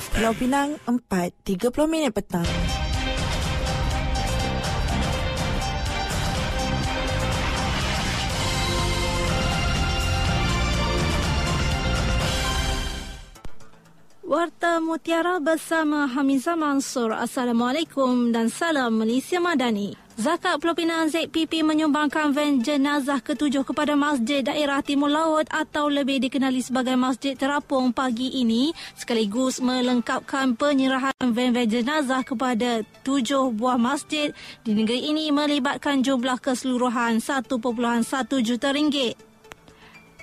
Pulau Pinang 4.30 minit petang. Warta Mutiara bersama Hamizah Mansur. Assalamualaikum dan salam Malaysia Madani. Zakat Pulau Pinang ZPP menyumbangkan van jenazah ketujuh kepada Masjid Daerah Timur Laut atau lebih dikenali sebagai Masjid Terapung pagi ini sekaligus melengkapkan penyerahan van-van jenazah kepada tujuh buah masjid di negeri ini melibatkan jumlah keseluruhan 1.1 juta ringgit.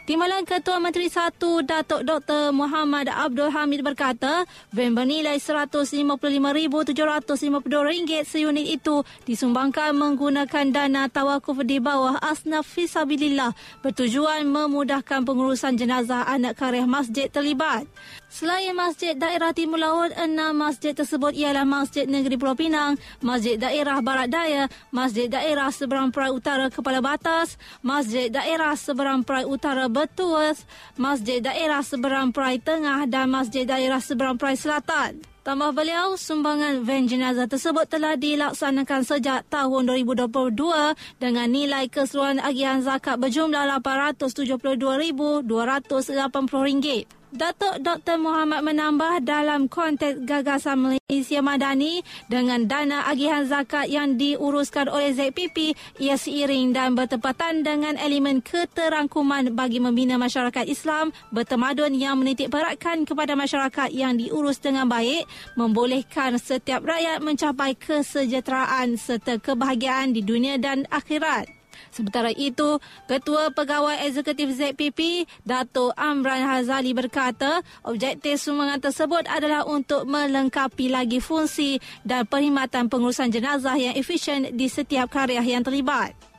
Timbalan Ketua Menteri Satu Datuk Dr. Muhammad Abdul Hamid berkata, van bernilai RM155,750 seunit itu disumbangkan menggunakan dana tawakuf di bawah Asnaf Fisabilillah bertujuan memudahkan pengurusan jenazah anak karya masjid terlibat. Selain Masjid Daerah Timur Laut, enam masjid tersebut ialah Masjid Negeri Pulau Pinang, Masjid Daerah Barat Daya, Masjid Daerah Seberang Perai Utara Kepala Batas, Masjid Daerah Seberang Perai Utara Betuas, Masjid Daerah Seberang Perai Tengah dan Masjid Daerah Seberang Perai Selatan. Tambah beliau, sumbangan van jenazah tersebut telah dilaksanakan sejak tahun 2022 dengan nilai keseluruhan agihan zakat berjumlah RM872,280. Datuk Dr. Muhammad menambah dalam konteks gagasan Malaysia Madani dengan dana agihan zakat yang diuruskan oleh ZPP ia seiring dan bertepatan dengan elemen keterangkuman bagi membina masyarakat Islam bertemadun yang menitik beratkan kepada masyarakat yang diurus dengan baik membolehkan setiap rakyat mencapai kesejahteraan serta kebahagiaan di dunia dan akhirat. Sementara itu, Ketua Pegawai Eksekutif ZPP, Dato' Amran Hazali berkata, objektif sumbangan tersebut adalah untuk melengkapi lagi fungsi dan perkhidmatan pengurusan jenazah yang efisien di setiap karya yang terlibat.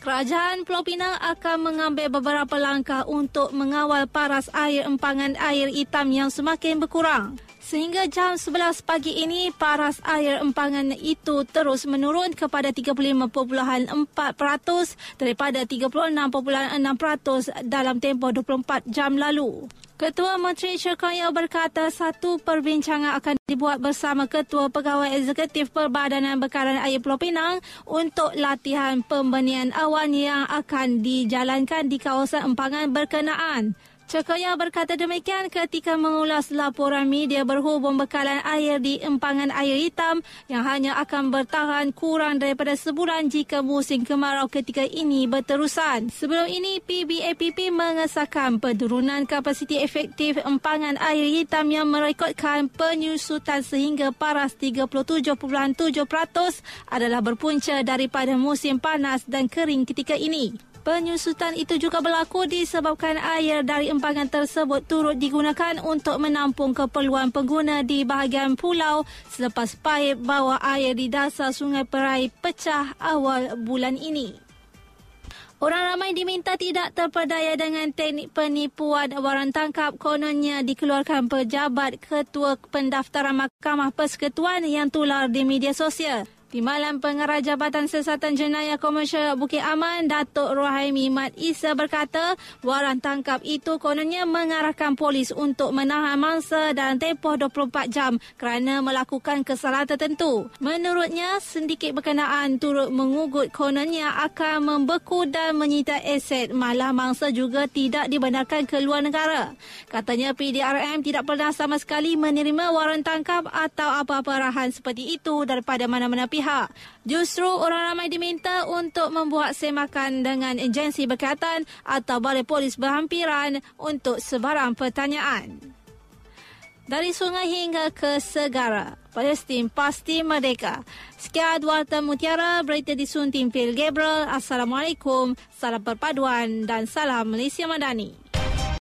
Kerajaan Pulau Pinang akan mengambil beberapa langkah untuk mengawal paras air empangan air hitam yang semakin berkurang. Sehingga jam 11 pagi ini, paras air empangan itu terus menurun kepada 35.4% daripada 36.6% dalam tempoh 24 jam lalu. Ketua Menteri Syurkaya berkata satu perbincangan akan dibuat bersama Ketua Pegawai Eksekutif Perbadanan Bekalan Air Pulau Pinang untuk latihan pembenian awan yang akan dijalankan di kawasan empangan berkenaan. Cekaya berkata demikian ketika mengulas laporan media berhubung bekalan air di empangan air hitam yang hanya akan bertahan kurang daripada sebulan jika musim kemarau ketika ini berterusan. Sebelum ini, PBAPP mengesahkan penurunan kapasiti efektif empangan air hitam yang merekodkan penyusutan sehingga paras 37.7% adalah berpunca daripada musim panas dan kering ketika ini. Penyusutan itu juga berlaku disebabkan air dari empangan tersebut turut digunakan untuk menampung keperluan pengguna di bahagian pulau selepas paip bawah air di dasar Sungai Perai pecah awal bulan ini. Orang ramai diminta tidak terpedaya dengan teknik penipuan waran tangkap kononnya dikeluarkan pejabat ketua pendaftaran Mahkamah Persekutuan yang tular di media sosial. Timbalan Pengarah Jabatan Siasatan Jenayah Komersial Bukit Aman, Datuk Rohaimi Mat Isa berkata, waran tangkap itu kononnya mengarahkan polis untuk menahan mangsa dalam tempoh 24 jam kerana melakukan kesalahan tertentu. Menurutnya, sedikit berkenaan turut mengugut kononnya akan membeku dan menyita aset malah mangsa juga tidak dibenarkan ke luar negara. Katanya PDRM tidak pernah sama sekali menerima waran tangkap atau apa-apa arahan seperti itu daripada mana-mana pihak pihak. Justru orang ramai diminta untuk membuat semakan dengan agensi berkaitan atau balai polis berhampiran untuk sebarang pertanyaan. Dari sungai hingga ke segara, Palestin pasti merdeka. Sekian Warta Mutiara, berita disunting Phil Gabriel. Assalamualaikum, salam perpaduan dan salam Malaysia Madani.